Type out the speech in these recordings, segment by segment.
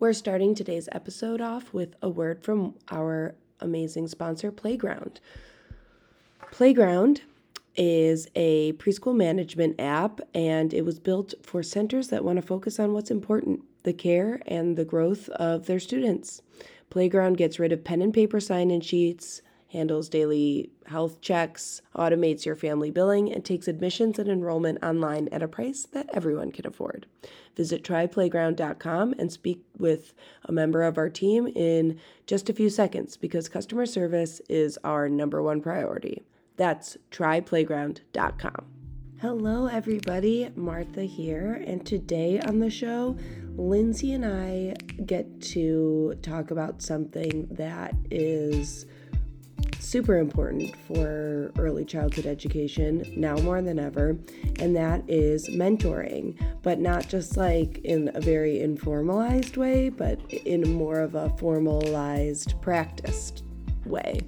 We're starting today's episode off with a word from our amazing sponsor, Playground. Playground is a preschool management app, and it was built for centers that want to focus on what's important the care and the growth of their students. Playground gets rid of pen and paper sign in sheets, handles daily health checks, automates your family billing, and takes admissions and enrollment online at a price that everyone can afford. Visit tryplayground.com and speak with a member of our team in just a few seconds because customer service is our number one priority. That's tryplayground.com. Hello, everybody. Martha here, and today on the show, Lindsay and I get to talk about something that is super important for early childhood education now more than ever, and that is mentoring, but not just like in a very informalized way, but in more of a formalized, practiced way.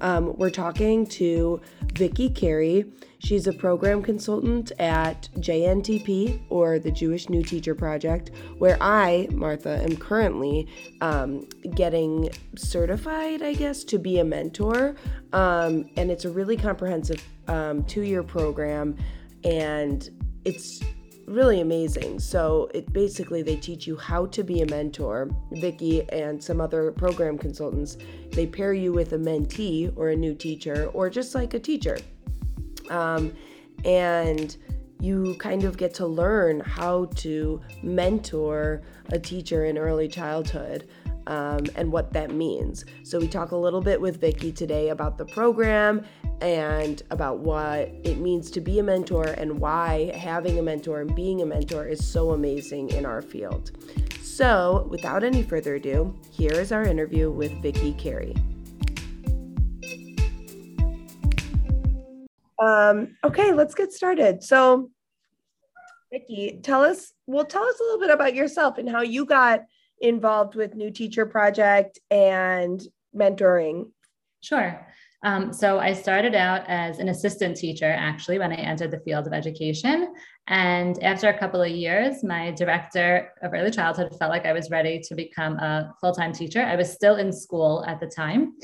Um, we're talking to Vicki Carey. She's a program consultant at JNTP or the Jewish New Teacher Project, where I, Martha, am currently um, getting certified, I guess, to be a mentor. Um, and it's a really comprehensive um, two year program, and it's really amazing. So it basically they teach you how to be a mentor. Vicki and some other program consultants, they pair you with a mentee or a new teacher or just like a teacher. Um, and you kind of get to learn how to mentor a teacher in early childhood um, and what that means. So we talk a little bit with Vicki today about the program and about what it means to be a mentor and why having a mentor and being a mentor is so amazing in our field. So, without any further ado, here is our interview with Vicki Carey. Um, okay, let's get started. So, Vicki, tell us, well, tell us a little bit about yourself and how you got involved with New Teacher Project and mentoring. Sure. Um, so I started out as an assistant teacher actually when I entered the field of education. And after a couple of years, my director of early childhood felt like I was ready to become a full time teacher. I was still in school at the time.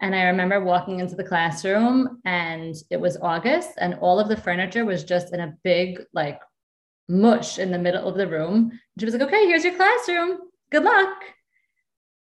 And I remember walking into the classroom and it was August and all of the furniture was just in a big, like, mush in the middle of the room. And She was like, okay, here's your classroom. Good luck.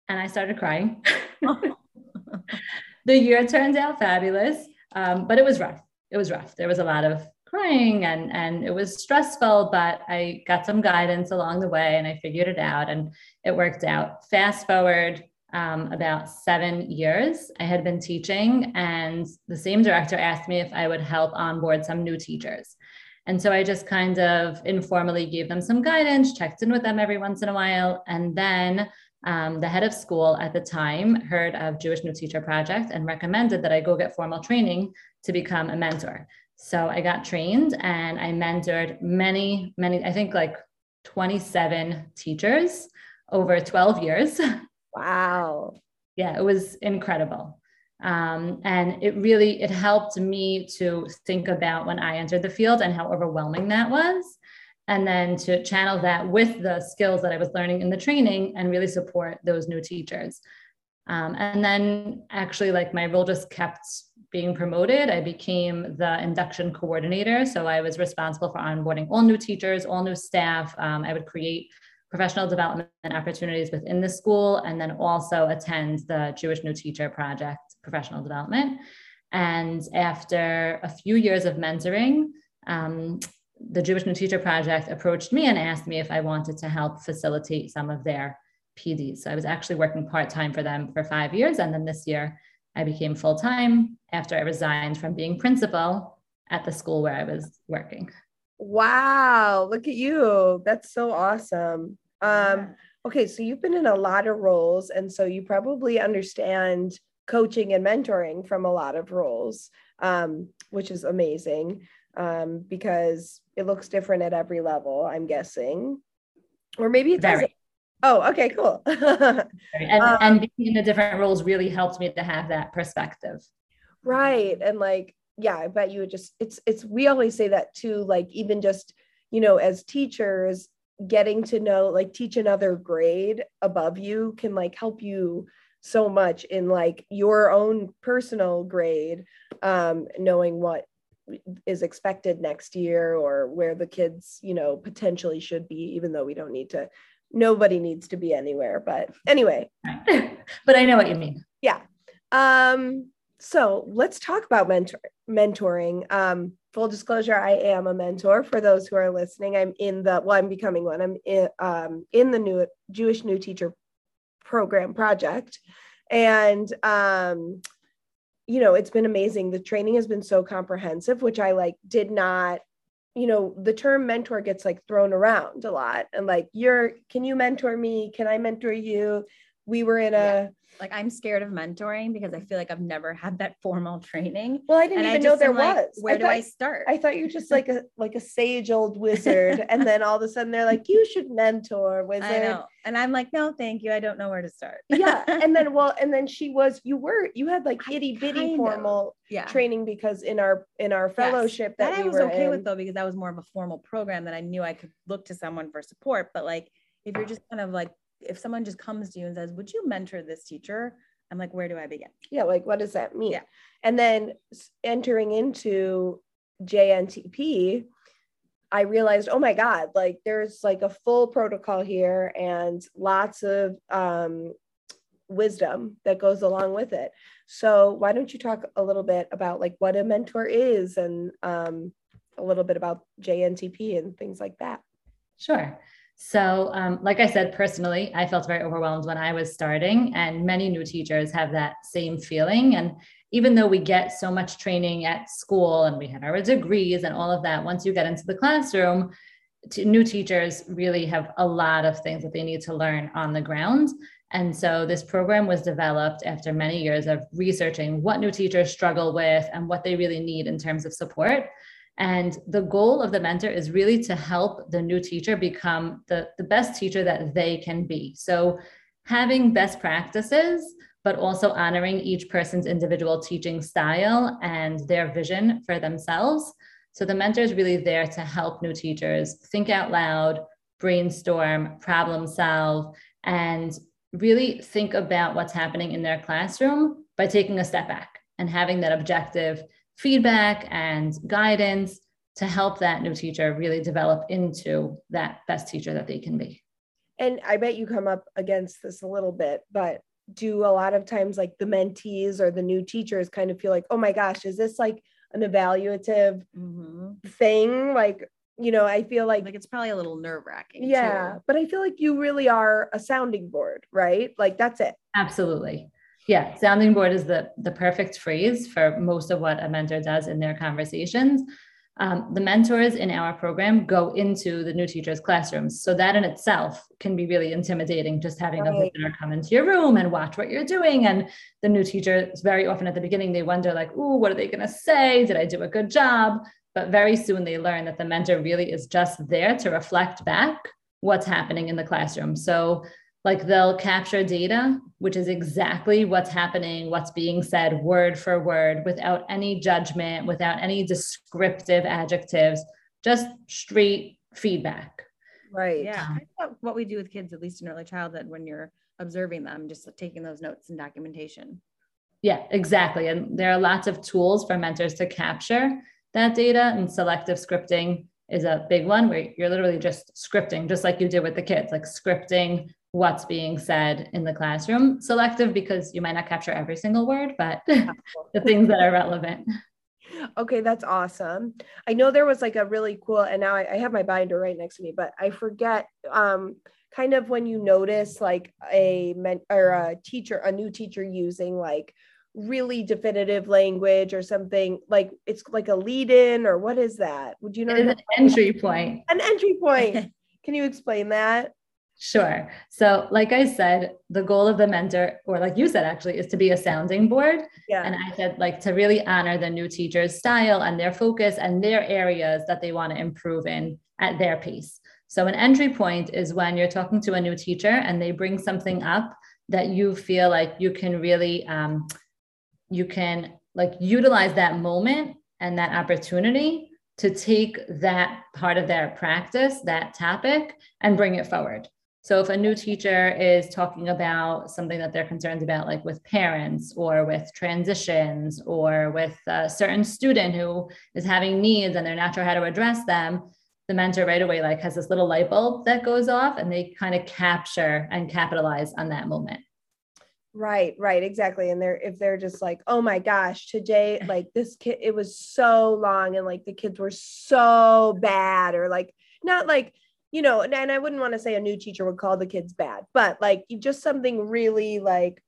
And I started crying. the year turned out fabulous, um, but it was rough. It was rough. There was a lot of crying and and it was stressful, but I got some guidance along the way and I figured it out and it worked out. Fast forward um, about seven years, I had been teaching, and the same director asked me if I would help onboard some new teachers. And so I just kind of informally gave them some guidance, checked in with them every once in a while, and then um, the head of school at the time heard of Jewish New Teacher Project and recommended that I go get formal training to become a mentor. So I got trained and I mentored many, many, I think like 27 teachers over 12 years. Wow. yeah, it was incredible. Um, and it really it helped me to think about when I entered the field and how overwhelming that was and then to channel that with the skills that I was learning in the training and really support those new teachers. Um, and then actually, like my role just kept being promoted. I became the induction coordinator. So I was responsible for onboarding all new teachers, all new staff. Um, I would create professional development opportunities within the school and then also attend the Jewish New Teacher Project professional development. And after a few years of mentoring, um, the Jewish New Teacher Project approached me and asked me if I wanted to help facilitate some of their PDs. So I was actually working part time for them for five years. And then this year I became full time after I resigned from being principal at the school where I was working. Wow, look at you. That's so awesome. Um, okay, so you've been in a lot of roles, and so you probably understand coaching and mentoring from a lot of roles, um, which is amazing um, because it looks different at every level, I'm guessing. Or maybe it doesn't. Oh, okay, cool. and, um, and being in the different roles really helped me to have that perspective. Right. And like, yeah, I bet you would just, it's, it's, we always say that too, like, even just, you know, as teachers, getting to know like teach another grade above you can like help you so much in like your own personal grade um knowing what is expected next year or where the kids you know potentially should be even though we don't need to nobody needs to be anywhere but anyway. But i know what you mean. Yeah. Um so let's talk about mentor mentoring. Um full disclosure i am a mentor for those who are listening. I'm in the well i'm becoming one. I'm in, um, in the new jewish new teacher program project. And um, you know it's been amazing. The training has been so comprehensive which i like did not you know the term mentor gets like thrown around a lot and like you're can you mentor me? Can i mentor you? We were in a like I'm scared of mentoring because I feel like I've never had that formal training. Well, I didn't and even I know there was. Like, where I do I start? I thought you're just like a like a sage old wizard, and then all of a sudden they're like, you should mentor wizard. I know, and I'm like, no, thank you. I don't know where to start. yeah, and then well, and then she was. You were you had like itty bitty formal yeah. training because in our in our fellowship yes. that, that we I was okay in, with though because that was more of a formal program that I knew I could look to someone for support. But like if you're just kind of like if someone just comes to you and says, "Would you mentor this teacher?" I'm like, where do I begin? Yeah, like what does that mean? Yeah. And then entering into JNTP, I realized, oh my God, like there's like a full protocol here and lots of um, wisdom that goes along with it. So why don't you talk a little bit about like what a mentor is and um, a little bit about JNTP and things like that? Sure. So, um, like I said, personally, I felt very overwhelmed when I was starting, and many new teachers have that same feeling. And even though we get so much training at school and we have our degrees and all of that, once you get into the classroom, new teachers really have a lot of things that they need to learn on the ground. And so this program was developed after many years of researching what new teachers struggle with and what they really need in terms of support. And the goal of the mentor is really to help the new teacher become the, the best teacher that they can be. So, having best practices, but also honoring each person's individual teaching style and their vision for themselves. So, the mentor is really there to help new teachers think out loud, brainstorm, problem solve, and really think about what's happening in their classroom by taking a step back and having that objective feedback and guidance to help that new teacher really develop into that best teacher that they can be. And I bet you come up against this a little bit, but do a lot of times like the mentees or the new teachers kind of feel like, oh my gosh, is this like an evaluative mm-hmm. thing? Like, you know, I feel like like it's probably a little nerve wracking. Yeah, too. but I feel like you really are a sounding board, right? Like that's it. Absolutely yeah sounding board is the the perfect phrase for most of what a mentor does in their conversations. Um, the mentors in our program go into the new teachers classrooms so that in itself can be really intimidating just having right. a visitor come into your room and watch what you're doing. And the new teachers very often at the beginning they wonder like oh what are they going to say? Did i do a good job? But very soon they learn that the mentor really is just there to reflect back what's happening in the classroom. So like they'll capture data which is exactly what's happening what's being said word for word without any judgment without any descriptive adjectives just straight feedback. Right. Yeah. Um, what we do with kids at least in early childhood when you're observing them just taking those notes and documentation. Yeah exactly. And there are lots of tools for mentors to capture that data and selective scripting is a big one where you're literally just scripting just like you did with the kids like scripting what's being said in the classroom. Selective because you might not capture every single word, but the things that are relevant. Okay, that's awesome. I know there was like a really cool, and now I, I have my binder right next to me, but I forget um, kind of when you notice like a men or a teacher, a new teacher using like really definitive language or something like it's like a lead in or what is that? Would you know? An entry point. An entry point. Can you explain that? Sure. So, like I said, the goal of the mentor, or like you said, actually, is to be a sounding board. Yeah. And I said, like, to really honor the new teacher's style and their focus and their areas that they want to improve in at their pace. So, an entry point is when you're talking to a new teacher and they bring something up that you feel like you can really, um, you can like utilize that moment and that opportunity to take that part of their practice, that topic, and bring it forward. So if a new teacher is talking about something that they're concerned about, like with parents or with transitions or with a certain student who is having needs and they're not sure how to address them, the mentor right away like has this little light bulb that goes off and they kind of capture and capitalize on that moment. Right, right, exactly. And they're if they're just like, oh my gosh, today, like this kid, it was so long and like the kids were so bad, or like not like you know, and, and I wouldn't want to say a new teacher would call the kids bad, but like just something really like,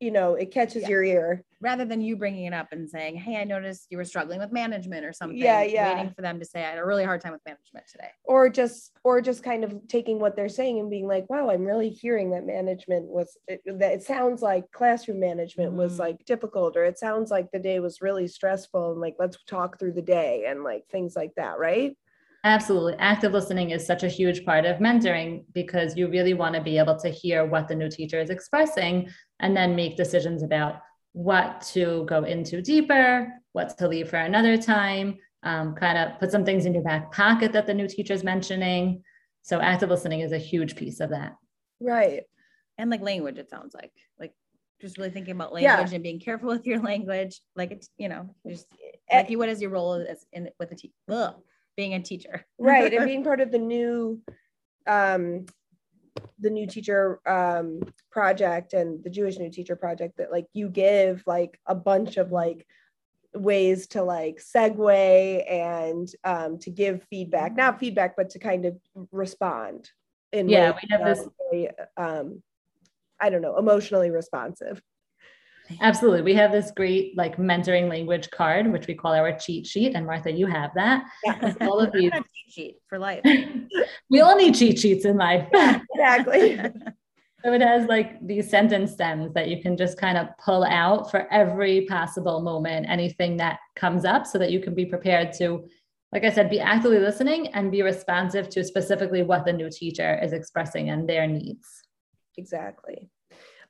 you know, it catches yeah. your ear. Rather than you bringing it up and saying, Hey, I noticed you were struggling with management or something. Yeah. Yeah. Waiting for them to say, I had a really hard time with management today. Or just, or just kind of taking what they're saying and being like, wow, I'm really hearing that management was, it, that it sounds like classroom management mm. was like difficult, or it sounds like the day was really stressful. And like, let's talk through the day and like things like that. Right. Absolutely. Active listening is such a huge part of mentoring because you really want to be able to hear what the new teacher is expressing and then make decisions about what to go into deeper, what to leave for another time, um, kind of put some things in your back pocket that the new teacher is mentioning. So active listening is a huge piece of that. Right. And like language, it sounds like, like just really thinking about language yeah. and being careful with your language. Like it's, you know, just eh, like you, what is your role as in with the teacher? Being a teacher. right. And being part of the new um the new teacher um project and the Jewish new teacher project that like you give like a bunch of like ways to like segue and um to give feedback not feedback but to kind of respond in yeah we have this um i don't know emotionally responsive Absolutely. We have this great like mentoring language card, which we call our cheat sheet. And Martha, you have that. Yeah. All of these cheat sheet for life. we all need cheat sheets in life. exactly. so it has like these sentence stems that you can just kind of pull out for every possible moment, anything that comes up so that you can be prepared to, like I said, be actively listening and be responsive to specifically what the new teacher is expressing and their needs. Exactly.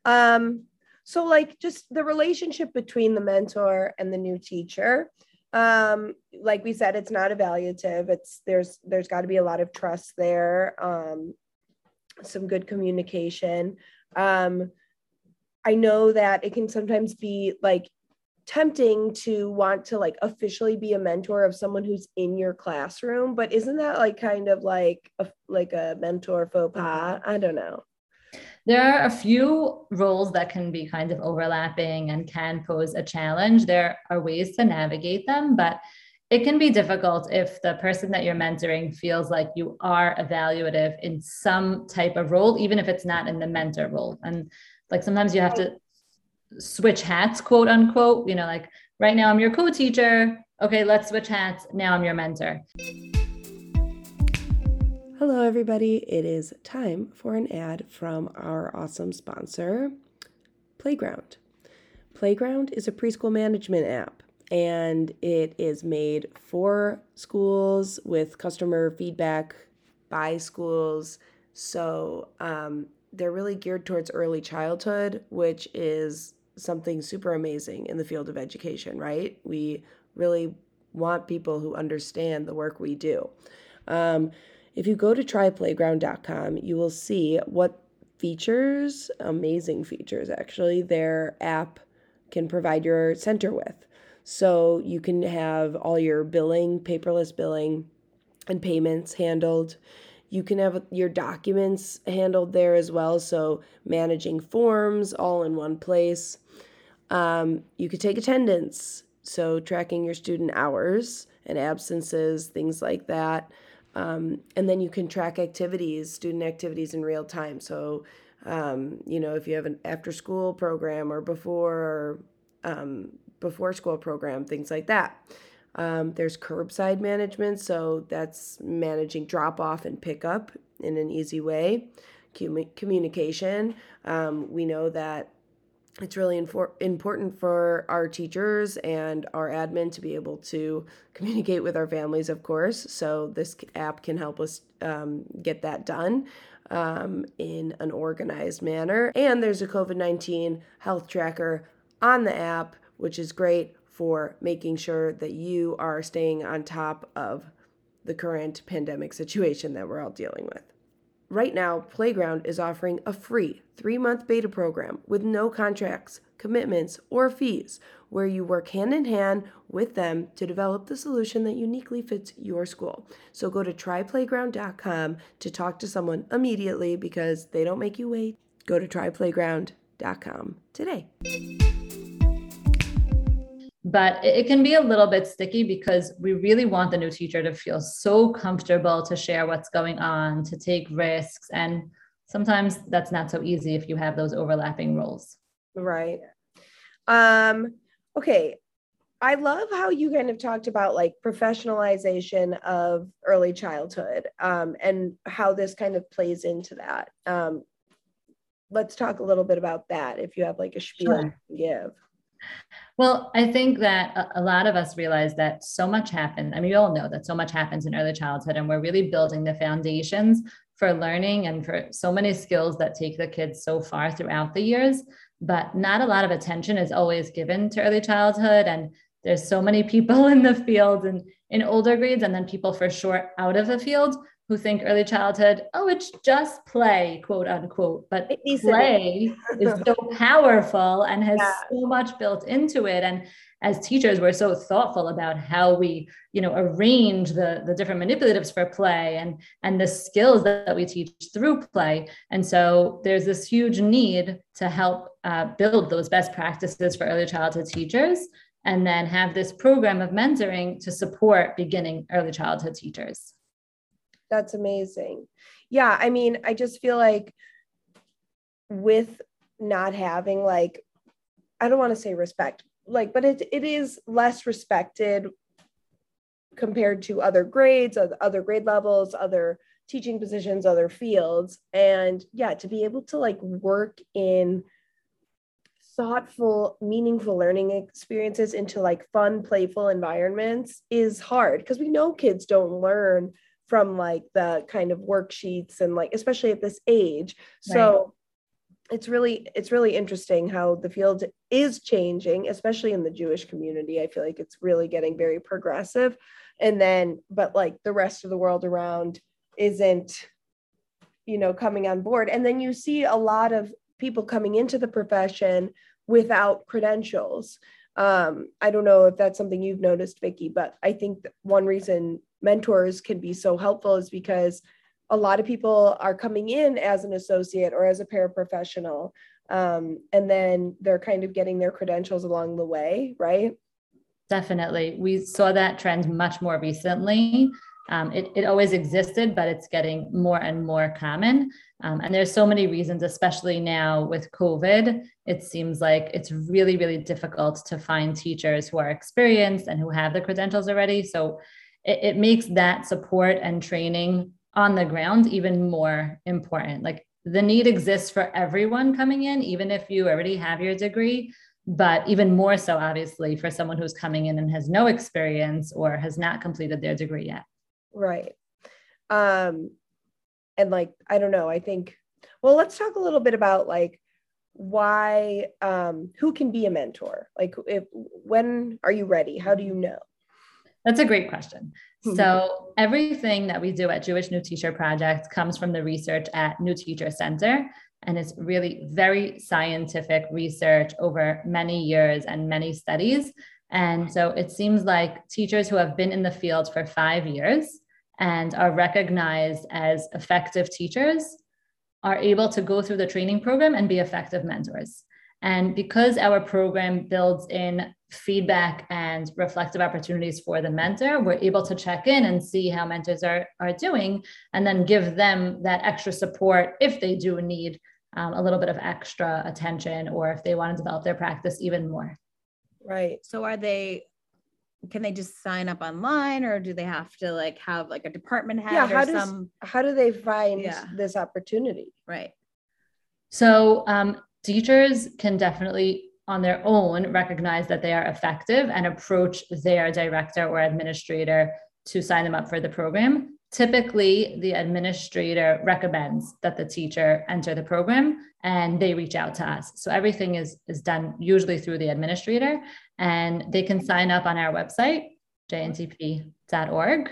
Um, so like just the relationship between the mentor and the new teacher um like we said it's not evaluative. It's there's there's got to be a lot of trust there um some good communication. Um i know that it can sometimes be like tempting to want to like officially be a mentor of someone who's in your classroom but isn't that like kind of like a like a mentor faux pas? I don't know there are a few roles that can be kind of overlapping and can pose a challenge. There are ways to navigate them, but it can be difficult if the person that you're mentoring feels like you are evaluative in some type of role, even if it's not in the mentor role. And like sometimes you have to switch hats, quote unquote, you know, like right now I'm your co teacher. Okay, let's switch hats. Now I'm your mentor. Hello, everybody. It is time for an ad from our awesome sponsor, Playground. Playground is a preschool management app and it is made for schools with customer feedback by schools. So um, they're really geared towards early childhood, which is something super amazing in the field of education, right? We really want people who understand the work we do. Um, if you go to tryplayground.com, you will see what features, amazing features actually, their app can provide your center with. So you can have all your billing, paperless billing, and payments handled. You can have your documents handled there as well. So managing forms all in one place. Um, you could take attendance, so tracking your student hours and absences, things like that. Um, and then you can track activities, student activities in real time. So, um, you know, if you have an after school program or before um, before school program, things like that. Um, there's curbside management, so that's managing drop off and pickup in an easy way. communication. Um, we know that it's really infor- important for our teachers and our admin to be able to communicate with our families, of course. So, this app can help us um, get that done um, in an organized manner. And there's a COVID 19 health tracker on the app, which is great for making sure that you are staying on top of the current pandemic situation that we're all dealing with. Right now, Playground is offering a free three month beta program with no contracts, commitments, or fees, where you work hand in hand with them to develop the solution that uniquely fits your school. So go to tryplayground.com to talk to someone immediately because they don't make you wait. Go to tryplayground.com today but it can be a little bit sticky because we really want the new teacher to feel so comfortable to share what's going on to take risks and sometimes that's not so easy if you have those overlapping roles. Right. Um okay. I love how you kind of talked about like professionalization of early childhood um, and how this kind of plays into that. Um, let's talk a little bit about that if you have like a spiel sure. to give well, I think that a lot of us realize that so much happens. I mean, we all know that so much happens in early childhood, and we're really building the foundations for learning and for so many skills that take the kids so far throughout the years. But not a lot of attention is always given to early childhood. And there's so many people in the field and in older grades, and then people for sure out of the field who think early childhood, oh, it's just play, quote unquote. But play is so powerful and has yeah. so much built into it. And as teachers, we're so thoughtful about how we, you know, arrange the, the different manipulatives for play and, and the skills that, that we teach through play. And so there's this huge need to help uh, build those best practices for early childhood teachers and then have this program of mentoring to support beginning early childhood teachers. That's amazing. Yeah, I mean, I just feel like with not having like I don't want to say respect, like, but it it is less respected compared to other grades, other grade levels, other teaching positions, other fields. And yeah, to be able to like work in thoughtful, meaningful learning experiences into like fun, playful environments is hard because we know kids don't learn from like the kind of worksheets and like especially at this age. Right. so it's really it's really interesting how the field is changing especially in the jewish community. I feel like it's really getting very progressive. And then but like the rest of the world around isn't you know coming on board. And then you see a lot of people coming into the profession without credentials um, i don't know if that's something you've noticed vicki but i think one reason mentors can be so helpful is because a lot of people are coming in as an associate or as a paraprofessional um, and then they're kind of getting their credentials along the way right? Definitely. We saw that trend much more recently um, it, it always existed but it's getting more and more common um, and there's so many reasons especially now with covid it seems like it's really really difficult to find teachers who are experienced and who have the credentials already so it, it makes that support and training on the ground even more important. Like the need exists for everyone coming in, even if you already have your degree, but even more so, obviously, for someone who's coming in and has no experience or has not completed their degree yet. Right. Um, and like, I don't know, I think, well, let's talk a little bit about like why, um, who can be a mentor? Like, if when are you ready? How do you know? That's a great question. Mm-hmm. So, everything that we do at Jewish New Teacher Project comes from the research at New Teacher Center. And it's really very scientific research over many years and many studies. And so it seems like teachers who have been in the field for five years and are recognized as effective teachers are able to go through the training program and be effective mentors. And because our program builds in feedback and reflective opportunities for the mentor, we're able to check in and see how mentors are, are doing and then give them that extra support if they do need um, a little bit of extra attention or if they want to develop their practice even more. Right. So are they can they just sign up online or do they have to like have like a department head yeah, how or does, some how do they find yeah. this opportunity? Right. So um, teachers can definitely on their own recognize that they are effective and approach their director or administrator to sign them up for the program. Typically, the administrator recommends that the teacher enter the program and they reach out to us. So everything is, is done usually through the administrator. and they can sign up on our website, jntp.org.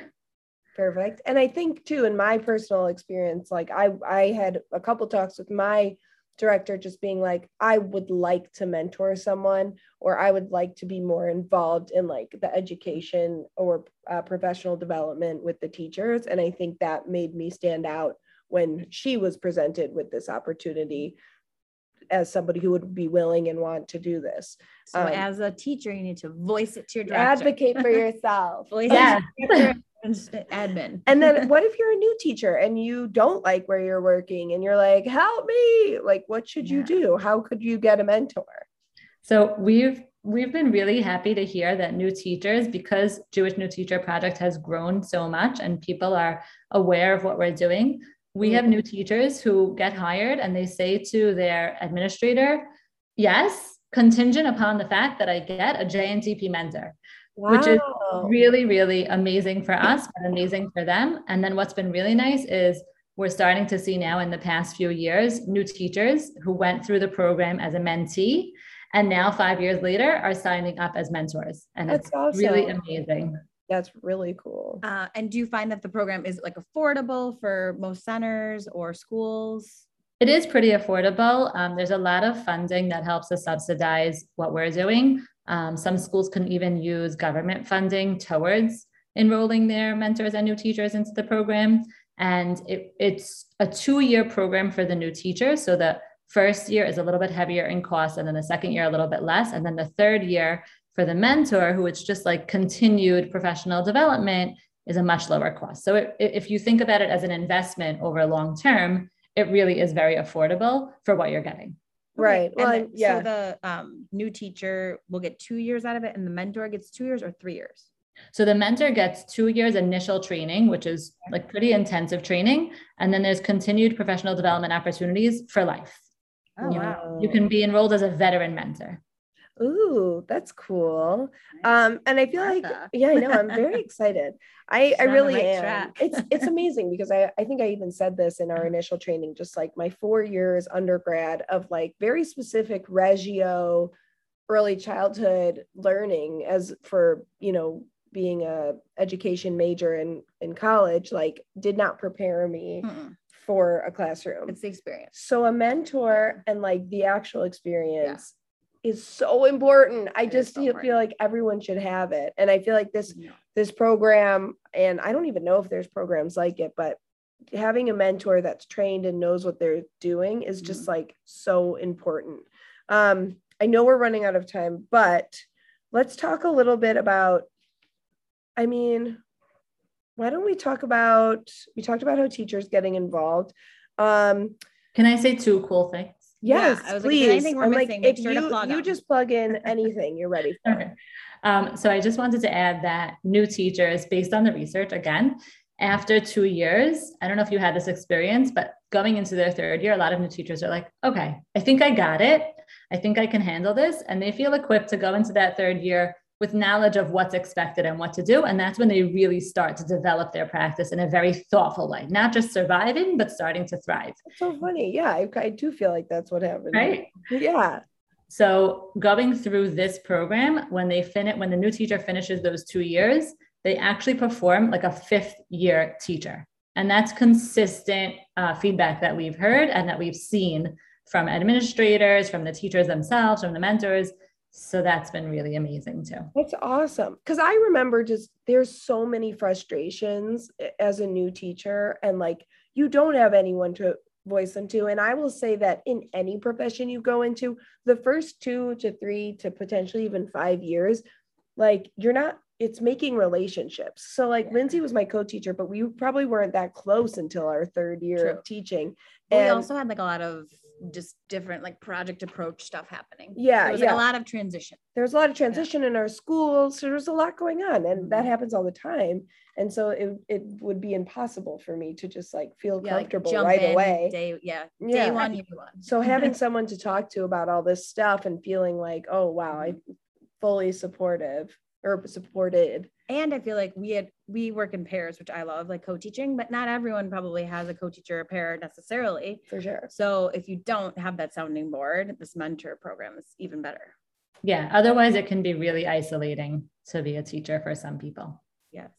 Perfect. And I think too, in my personal experience, like I, I had a couple talks with my director just being like i would like to mentor someone or i would like to be more involved in like the education or uh, professional development with the teachers and i think that made me stand out when she was presented with this opportunity as somebody who would be willing and want to do this. So um, as a teacher, you need to voice it to your director. Advocate for yourself. voice yeah. Eh, admin. and then what if you're a new teacher and you don't like where you're working and you're like, help me? Like, what should yeah. you do? How could you get a mentor? So we've we've been really happy to hear that new teachers, because Jewish New Teacher Project has grown so much and people are aware of what we're doing, we mm. have new teachers who get hired and they say to their administrator, yes, contingent upon the fact that I get a JNTP mentor, wow. which is really, really amazing for us, but amazing for them. And then what's been really nice is we're starting to see now in the past few years new teachers who went through the program as a mentee and now five years later are signing up as mentors. And That's it's awesome. really amazing. That's really cool. Uh, and do you find that the program is like affordable for most centers or schools? It is pretty affordable. Um, there's a lot of funding that helps us subsidize what we're doing. Um, some schools can even use government funding towards enrolling their mentors and new teachers into the program. And it, it's a two year program for the new teachers. So the first year is a little bit heavier in cost, and then the second year a little bit less. And then the third year for the mentor, who it's just like continued professional development, is a much lower cost. So it, if you think about it as an investment over long term, it really is very affordable for what you're getting. Right. Well, then, yeah. So the um, new teacher will get two years out of it, and the mentor gets two years or three years. So the mentor gets two years initial training, which is like pretty intensive training, and then there's continued professional development opportunities for life. Oh, you, wow. you can be enrolled as a veteran mentor. Ooh, that's cool. Um, and I feel like, yeah, I know, I'm very excited. I, I really right am. Track. it's it's amazing because I, I think I even said this in our initial training, just like my four years undergrad of like very specific regio early childhood learning as for, you know, being a education major in in college, like did not prepare me Mm-mm. for a classroom. It's the experience. So a mentor and like the actual experience is so important. I it just so feel, feel, like everyone should have it. And I feel like this yeah. this program, and I don't even know if there's programs like it, but having a mentor that's trained and knows what they're doing is just mm-hmm. like so important. Um, I know we're running out of time, but let's talk a little bit about, I mean, why don't we talk about we talked about how teachers getting involved. Um, Can I say two cool things? Yes, yeah, please. Like, I'm like, if sure you, you just plug in anything, you're ready for okay. Um, so I just wanted to add that new teachers, based on the research, again, after two years, I don't know if you had this experience, but going into their third year, a lot of new teachers are like, okay, I think I got it. I think I can handle this. And they feel equipped to go into that third year with knowledge of what's expected and what to do. And that's when they really start to develop their practice in a very thoughtful way, not just surviving, but starting to thrive. That's so funny. Yeah, I, I do feel like that's what happened. Right. Yeah. So going through this program, when they finish, when the new teacher finishes those two years, they actually perform like a fifth year teacher. And that's consistent uh, feedback that we've heard and that we've seen from administrators, from the teachers themselves, from the mentors so that's been really amazing too. That's awesome. Because I remember just there's so many frustrations as a new teacher, and like you don't have anyone to voice them to. And I will say that in any profession you go into, the first two to three to potentially even five years, like you're not it's making relationships. So like Lindsay was my co-teacher, but we probably weren't that close until our third year True. of teaching. And we also had like a lot of just different like project approach stuff happening. Yeah. There was yeah. like a lot of transition. There's a lot of transition yeah. in our schools. So there's a lot going on and that mm-hmm. happens all the time. And so it, it would be impossible for me to just like feel yeah, comfortable like right away. Day, yeah. Day yeah. one. So having someone to talk to about all this stuff and feeling like, oh wow, I mm-hmm. fully supportive or supported and i feel like we had we work in pairs which i love like co-teaching but not everyone probably has a co-teacher or pair necessarily for sure so if you don't have that sounding board this mentor program is even better Yeah. Otherwise, it can be really isolating to be a teacher for some people. Yes.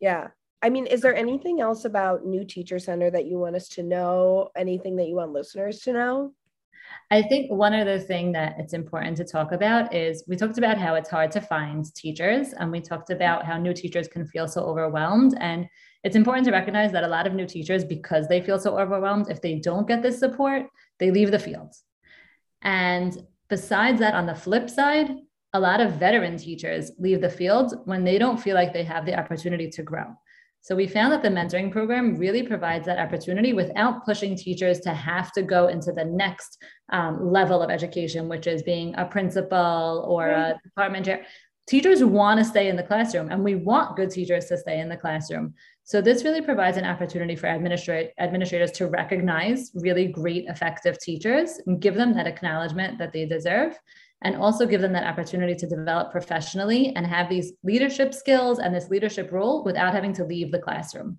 Yeah. I mean, is there anything else about New Teacher Center that you want us to know? Anything that you want listeners to know? I think one other thing that it's important to talk about is we talked about how it's hard to find teachers, and we talked about how new teachers can feel so overwhelmed. And it's important to recognize that a lot of new teachers, because they feel so overwhelmed, if they don't get this support, they leave the field. And besides that, on the flip side, a lot of veteran teachers leave the field when they don't feel like they have the opportunity to grow. So we found that the mentoring program really provides that opportunity without pushing teachers to have to go into the next um, level of education, which is being a principal or a department chair. Teachers want to stay in the classroom, and we want good teachers to stay in the classroom. So this really provides an opportunity for administrat- administrators to recognize really great, effective teachers and give them that acknowledgement that they deserve and also give them that opportunity to develop professionally and have these leadership skills and this leadership role without having to leave the classroom.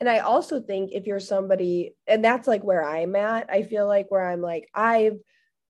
And I also think if you're somebody, and that's like where I'm at, I feel like where I'm like, I've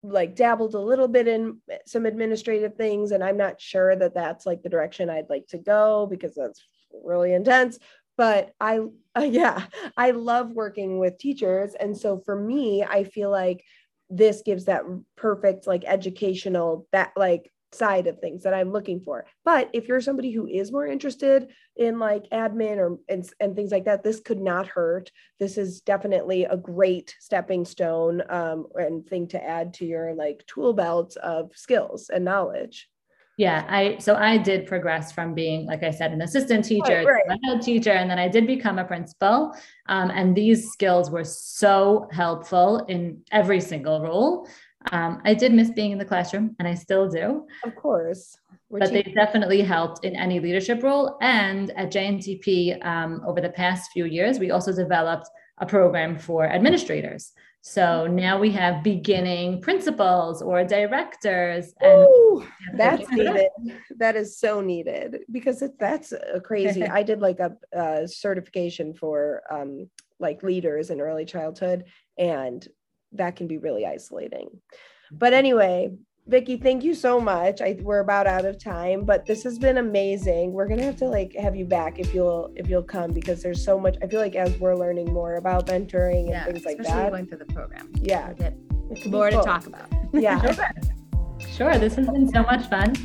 like dabbled a little bit in some administrative things, and I'm not sure that that's like the direction I'd like to go because that's really intense. But I, uh, yeah, I love working with teachers. And so for me, I feel like this gives that perfect like educational that like side of things that I'm looking for. But if you're somebody who is more interested in like admin or and, and things like that, this could not hurt. This is definitely a great stepping stone um, and thing to add to your like tool belt of skills and knowledge. Yeah, I so I did progress from being, like I said, an assistant teacher, right, right. head teacher, and then I did become a principal. Um, and these skills were so helpful in every single role. Um, I did miss being in the classroom, and I still do. Of course. We're but they definitely helped in any leadership role. And at JNTP, um, over the past few years, we also developed a program for administrators. So now we have beginning principals or directors. And Ooh, that's needed. That is so needed because it, that's a crazy. I did like a, a certification for um, like leaders in early childhood, and that can be really isolating. But anyway, Vicki, thank you so much. I we're about out of time, but this has been amazing. We're gonna have to like have you back if you'll if you'll come because there's so much. I feel like as we're learning more about mentoring and yeah, things like that, going through the program, yeah, more cool. to talk about. Yeah, sure. sure. This has been so much fun.